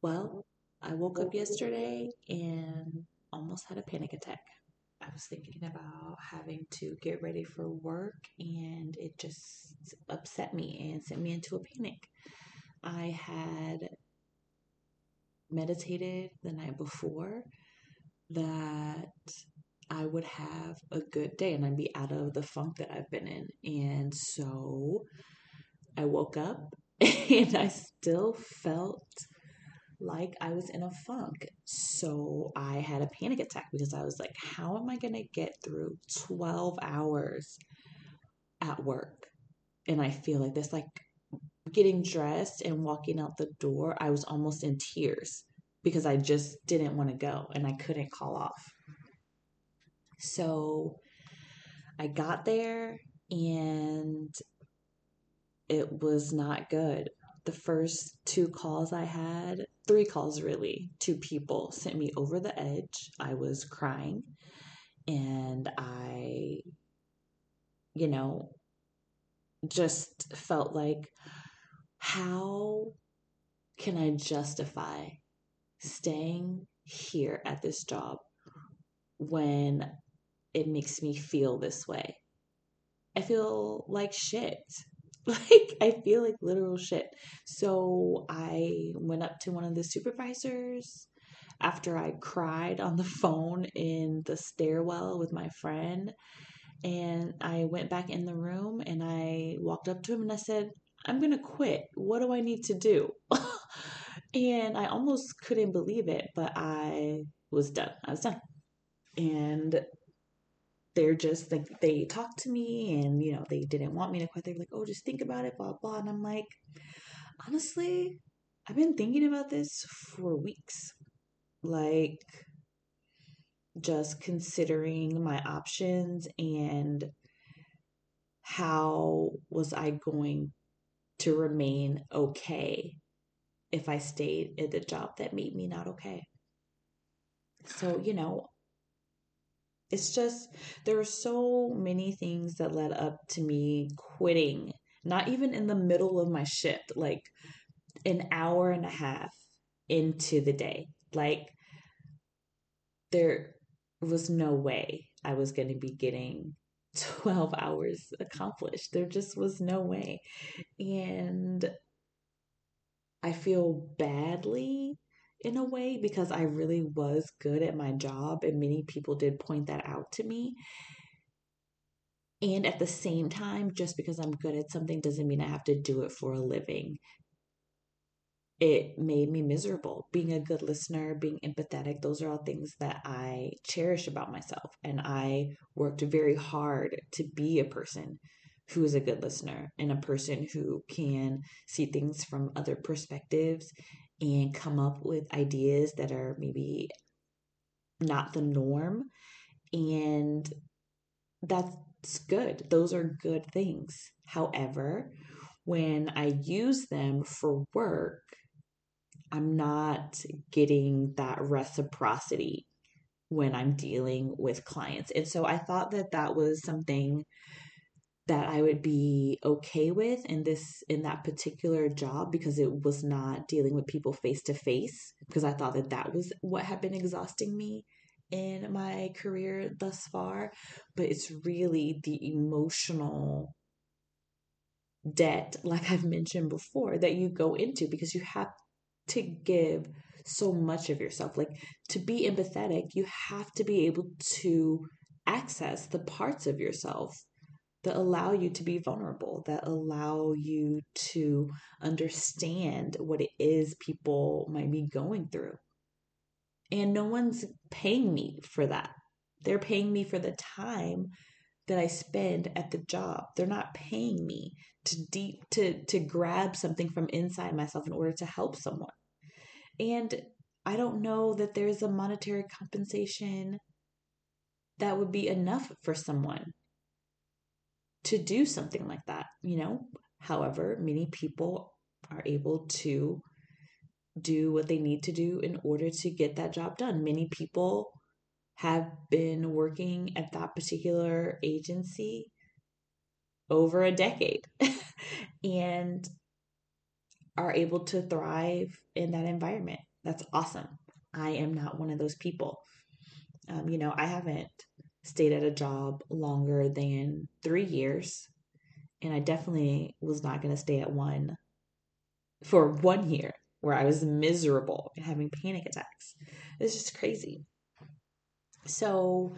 Well, I woke up yesterday and almost had a panic attack. I was thinking about having to get ready for work and it just upset me and sent me into a panic. I had meditated the night before that I would have a good day and I'd be out of the funk that I've been in. And so I woke up and I still felt like I was in a funk. So I had a panic attack because I was like, how am I going to get through 12 hours at work? And I feel like this, like getting dressed and walking out the door, I was almost in tears because I just didn't want to go and I couldn't call off. So I got there and it was not good. The first two calls I had, three calls really, two people sent me over the edge. I was crying and I, you know, just felt like, how can I justify staying here at this job when it makes me feel this way. I feel like shit. Like, I feel like literal shit. So, I went up to one of the supervisors after I cried on the phone in the stairwell with my friend. And I went back in the room and I walked up to him and I said, I'm going to quit. What do I need to do? and I almost couldn't believe it, but I was done. I was done. And they're just like they talked to me and you know they didn't want me to quit. They're like oh just think about it blah blah and i'm like honestly i've been thinking about this for weeks. Like just considering my options and how was i going to remain okay if i stayed at the job that made me not okay? So you know it's just there are so many things that led up to me quitting not even in the middle of my shift like an hour and a half into the day. Like there was no way i was going to be getting 12 hours accomplished. There just was no way. And i feel badly in a way because I really was good at my job and many people did point that out to me. And at the same time, just because I'm good at something doesn't mean I have to do it for a living. It made me miserable. Being a good listener, being empathetic, those are all things that I cherish about myself. And I worked very hard to be a person who is a good listener and a person who can see things from other perspectives and come up with ideas that are maybe not the norm. And that's good. Those are good things. However, when I use them for work, I'm not getting that reciprocity when I'm dealing with clients. And so I thought that that was something that I would be okay with in this in that particular job because it was not dealing with people face to face because I thought that that was what had been exhausting me in my career thus far. But it's really the emotional debt like I've mentioned before that you go into because you have to give so much of yourself. Like to be empathetic you have to be able to access the parts of yourself that allow you to be vulnerable, that allow you to understand what it is people might be going through. And no one's paying me for that. They're paying me for the time that I spend at the job. They're not paying me to deep to to grab something from inside myself in order to help someone. And I don't know that there's a monetary compensation that would be enough for someone to do something like that, you know? However, many people are able to do what they need to do in order to get that job done. Many people have been working at that particular agency over a decade and are able to thrive in that environment. That's awesome. I am not one of those people. Um, you know, I haven't stayed at a job longer than three years, and I definitely was not going to stay at one for one year where I was miserable and having panic attacks. It's just crazy. So,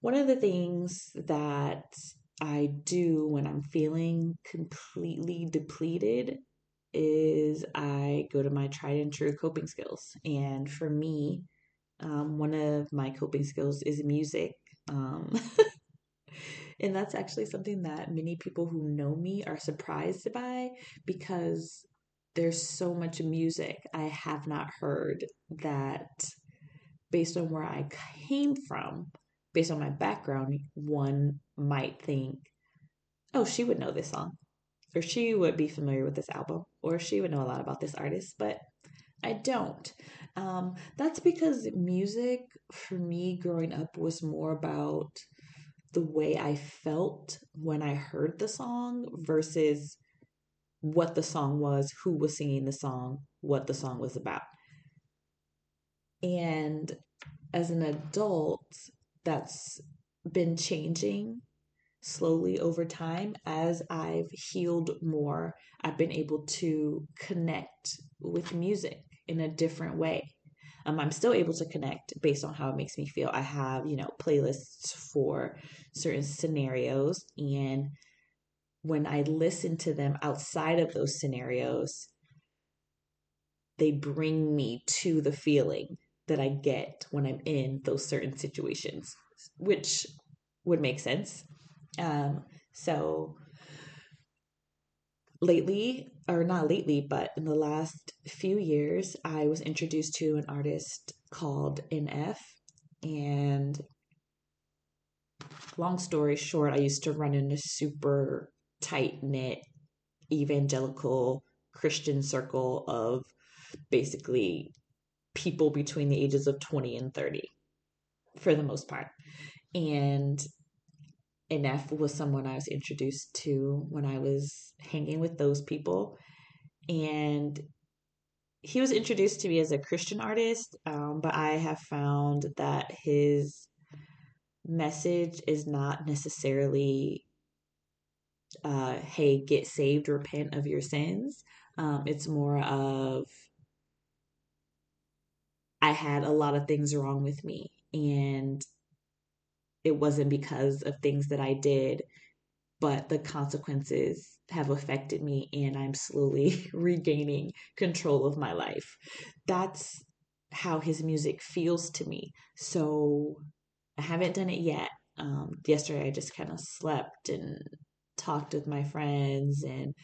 one of the things that I do when I'm feeling completely depleted is I go to my tried and true coping skills. And for me, um, one of my coping skills is music. Um, and that's actually something that many people who know me are surprised by because there's so much music I have not heard that, based on where I came from, based on my background, one might think, oh, she would know this song, or she would be familiar with this album, or she would know a lot about this artist, but I don't. Um, that's because music for me growing up was more about the way I felt when I heard the song versus what the song was, who was singing the song, what the song was about. And as an adult, that's been changing slowly over time as I've healed more. I've been able to connect with music in a different way. Um, I'm still able to connect based on how it makes me feel. I have, you know, playlists for certain scenarios and when I listen to them outside of those scenarios, they bring me to the feeling that I get when I'm in those certain situations, which would make sense. Um, so lately, or not lately, but in the last few years, I was introduced to an artist called NF. And long story short, I used to run in a super tight knit evangelical Christian circle of basically people between the ages of 20 and 30 for the most part. And NF was someone I was introduced to when I was hanging with those people. And he was introduced to me as a Christian artist, um, but I have found that his message is not necessarily uh, hey, get saved, repent of your sins. Um, it's more of, I had a lot of things wrong with me, and it wasn't because of things that I did, but the consequences have affected me, and I'm slowly regaining control of my life. That's how his music feels to me. So I haven't done it yet. Um, yesterday, I just kind of slept and talked with my friends and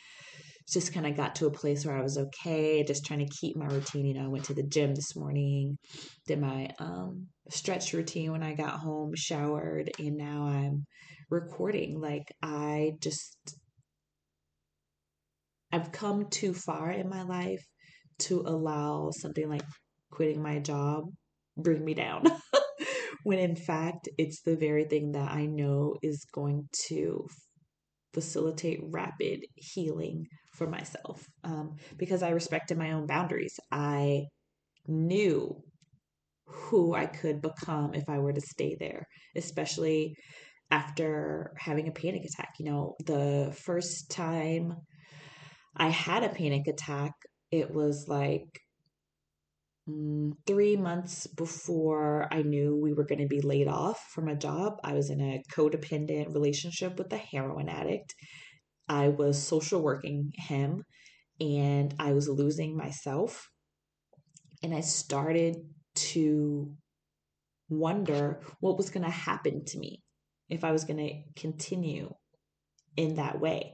just kind of got to a place where I was okay, just trying to keep my routine. You know, I went to the gym this morning, did my um, stretch routine when I got home, showered, and now I'm recording. Like, I just, I've come too far in my life to allow something like quitting my job bring me down. when in fact, it's the very thing that I know is going to facilitate rapid healing for myself um, because I respected my own boundaries. I knew who I could become if I were to stay there, especially after having a panic attack. You know, the first time I had a panic attack, it was like Mm, three months before I knew we were going to be laid off from a job, I was in a codependent relationship with a heroin addict. I was social working him and I was losing myself. And I started to wonder what was going to happen to me if I was going to continue in that way,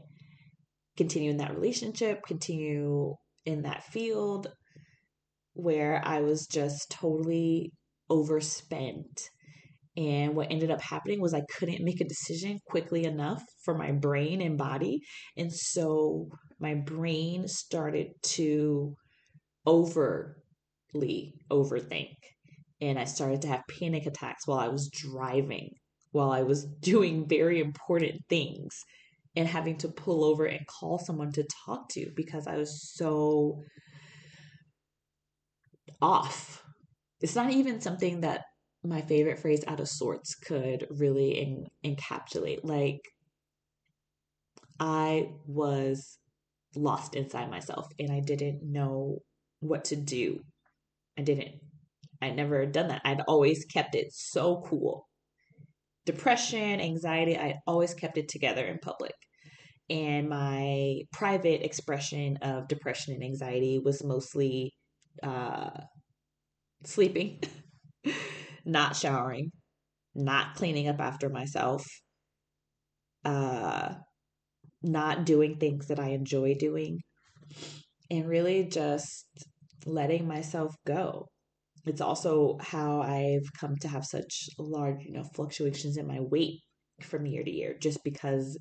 continue in that relationship, continue in that field, where I was just totally overspent. And what ended up happening was I couldn't make a decision quickly enough for my brain and body. And so my brain started to overly overthink. And I started to have panic attacks while I was driving, while I was doing very important things, and having to pull over and call someone to talk to because I was so off. It's not even something that my favorite phrase out of sorts could really en- encapsulate. Like, I was lost inside myself and I didn't know what to do. I didn't. I'd never done that. I'd always kept it so cool. Depression, anxiety, I always kept it together in public. And my private expression of depression and anxiety was mostly uh, sleeping, not showering, not cleaning up after myself, uh, not doing things that I enjoy doing, and really just letting myself go. It's also how I've come to have such large, you know, fluctuations in my weight from year to year just because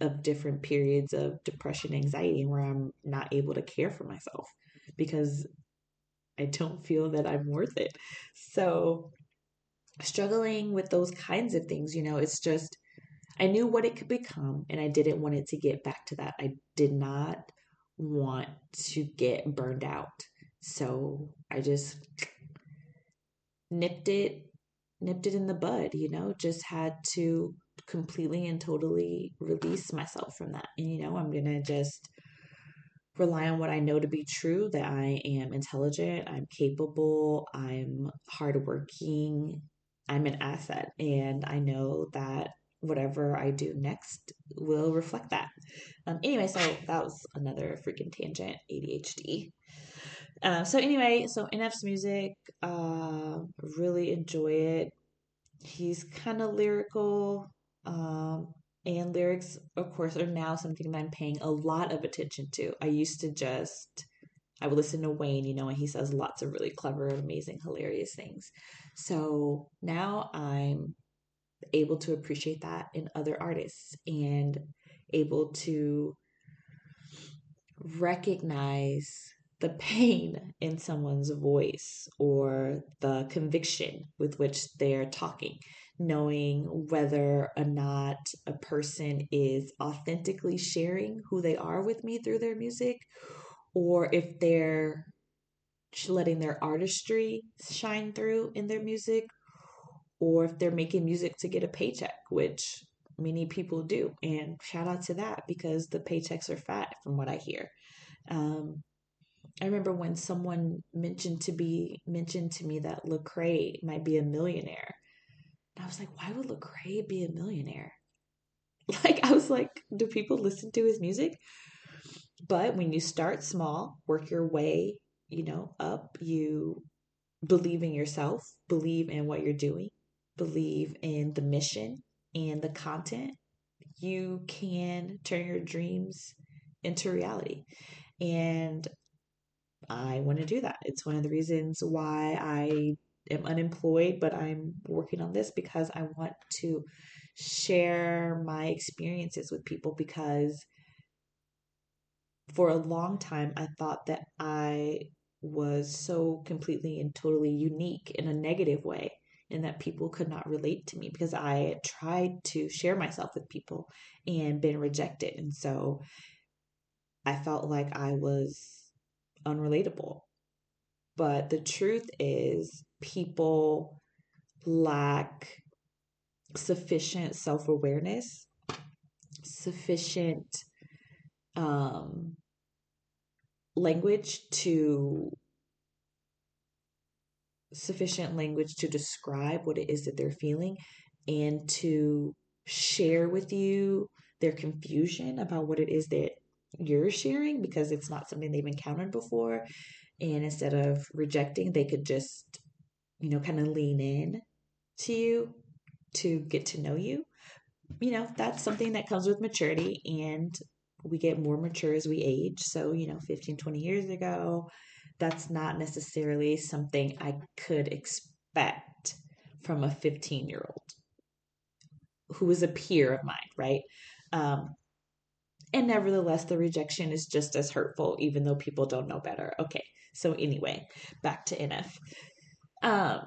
of different periods of depression, anxiety, where I'm not able to care for myself because I don't feel that I'm worth it. So, struggling with those kinds of things, you know, it's just, I knew what it could become and I didn't want it to get back to that. I did not want to get burned out. So, I just nipped it nipped it in the bud, you know, just had to completely and totally release myself from that. And you know, I'm going to just rely on what I know to be true that I am intelligent, I'm capable, I'm hardworking, I'm an asset, and I know that whatever I do next will reflect that. Um, anyway, so that was another freaking tangent, ADHD. Uh, so anyway, so NF's music, uh, really enjoy it. He's kind of lyrical. Um, and lyrics, of course, are now something that I'm paying a lot of attention to. I used to just, I would listen to Wayne, you know, and he says lots of really clever, amazing, hilarious things. So now I'm able to appreciate that in other artists and able to recognize the pain in someone's voice or the conviction with which they're talking knowing whether or not a person is authentically sharing who they are with me through their music or if they're letting their artistry shine through in their music or if they're making music to get a paycheck which many people do. And shout out to that because the paychecks are fat from what i hear. Um, i remember when someone mentioned to be mentioned to me that lecrae might be a millionaire And I was like, why would Lecrae be a millionaire? Like, I was like, do people listen to his music? But when you start small, work your way, you know, up, you believe in yourself, believe in what you're doing, believe in the mission and the content, you can turn your dreams into reality. And I want to do that. It's one of the reasons why I am unemployed, but I'm working on this because I want to share my experiences with people because for a long time I thought that I was so completely and totally unique in a negative way and that people could not relate to me because I tried to share myself with people and been rejected. And so I felt like I was unrelatable. But the truth is, people lack sufficient self awareness, sufficient um, language to sufficient language to describe what it is that they're feeling and to share with you their confusion about what it is that you're sharing because it's not something they've encountered before. And instead of rejecting they could just you know kind of lean in to you to get to know you. You know that's something that comes with maturity and we get more mature as we age. So you know 15 20 years ago that's not necessarily something i could expect from a 15 year old who is a peer of mine right? Um, and nevertheless the rejection is just as hurtful even though people don't know better okay so anyway, back to NF. Um,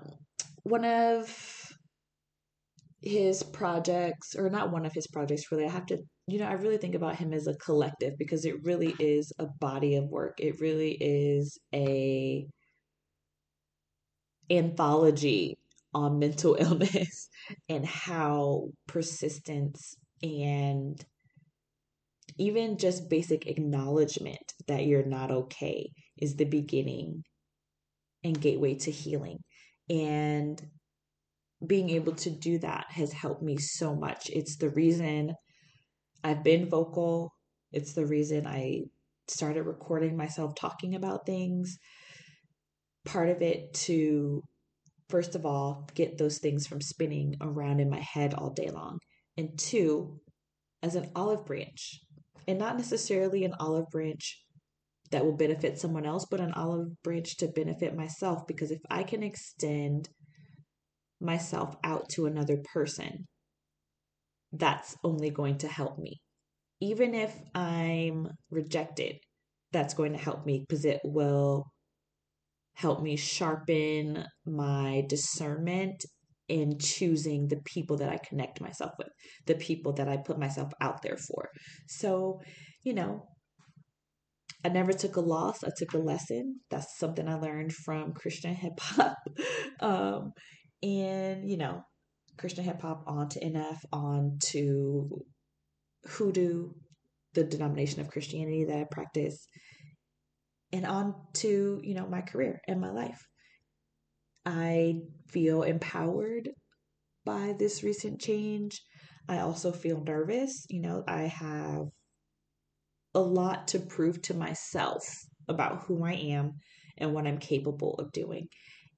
one of his projects, or not one of his projects, really, I have to, you know, I really think about him as a collective because it really is a body of work. It really is a anthology on mental illness and how persistence and even just basic acknowledgement that you're not okay is the beginning and gateway to healing. And being able to do that has helped me so much. It's the reason I've been vocal, it's the reason I started recording myself talking about things. Part of it to, first of all, get those things from spinning around in my head all day long. And two, as an olive branch, and not necessarily an olive branch that will benefit someone else, but an olive branch to benefit myself. Because if I can extend myself out to another person, that's only going to help me. Even if I'm rejected, that's going to help me because it will help me sharpen my discernment in choosing the people that I connect myself with, the people that I put myself out there for. So, you know, I never took a loss. I took a lesson. That's something I learned from Christian hip hop. um, and, you know, Christian hip hop onto NF, on to Hoodoo, the denomination of Christianity that I practice, and on to, you know, my career and my life. I feel empowered by this recent change. I also feel nervous. You know, I have a lot to prove to myself about who I am and what I'm capable of doing.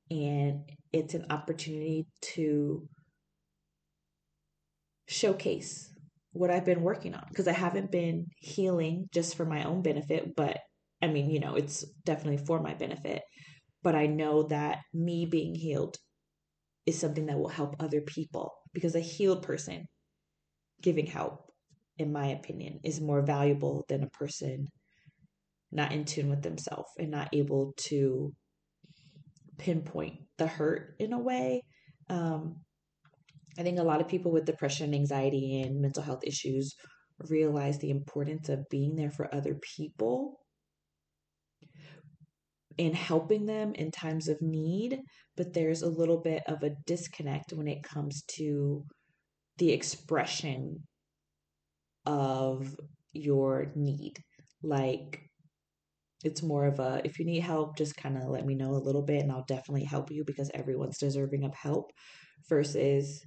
And it's an opportunity to showcase what I've been working on because I haven't been healing just for my own benefit, but I mean, you know, it's definitely for my benefit. But I know that me being healed is something that will help other people because a healed person giving help in my opinion, is more valuable than a person not in tune with themselves and not able to pinpoint the hurt in a way. Um, I think a lot of people with depression, anxiety, and mental health issues realize the importance of being there for other people and helping them in times of need, but there's a little bit of a disconnect when it comes to the expression of your need. Like, it's more of a if you need help, just kind of let me know a little bit and I'll definitely help you because everyone's deserving of help versus,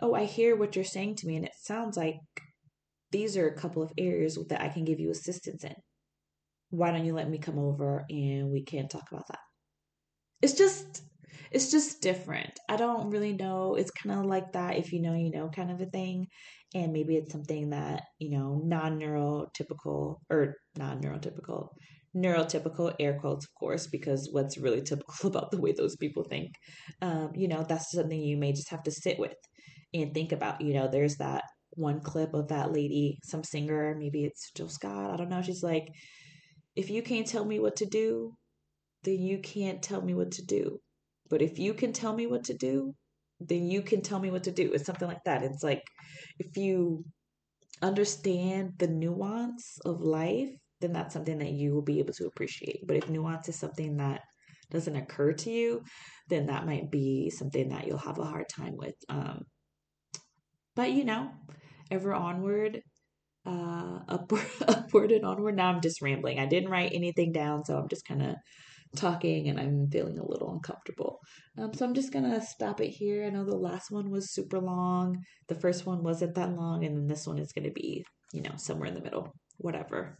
oh, I hear what you're saying to me and it sounds like these are a couple of areas that I can give you assistance in. Why don't you let me come over and we can talk about that? It's just it's just different. I don't really know. It's kind of like that if you know, you know, kind of a thing. And maybe it's something that, you know, non neurotypical or non neurotypical, neurotypical air quotes, of course, because what's really typical about the way those people think, um, you know, that's something you may just have to sit with and think about. You know, there's that one clip of that lady, some singer, maybe it's Jill Scott, I don't know. She's like, if you can't tell me what to do, then you can't tell me what to do. But if you can tell me what to do, then you can tell me what to do. It's something like that. It's like if you understand the nuance of life, then that's something that you will be able to appreciate. But if nuance is something that doesn't occur to you, then that might be something that you'll have a hard time with. Um, but you know, ever onward, uh, upward, upward and onward. Now I'm just rambling. I didn't write anything down, so I'm just kind of talking and I'm feeling a little uncomfortable. Um, so I'm just gonna stop it here. I know the last one was super long, the first one wasn't that long, and then this one is gonna be, you know, somewhere in the middle. Whatever.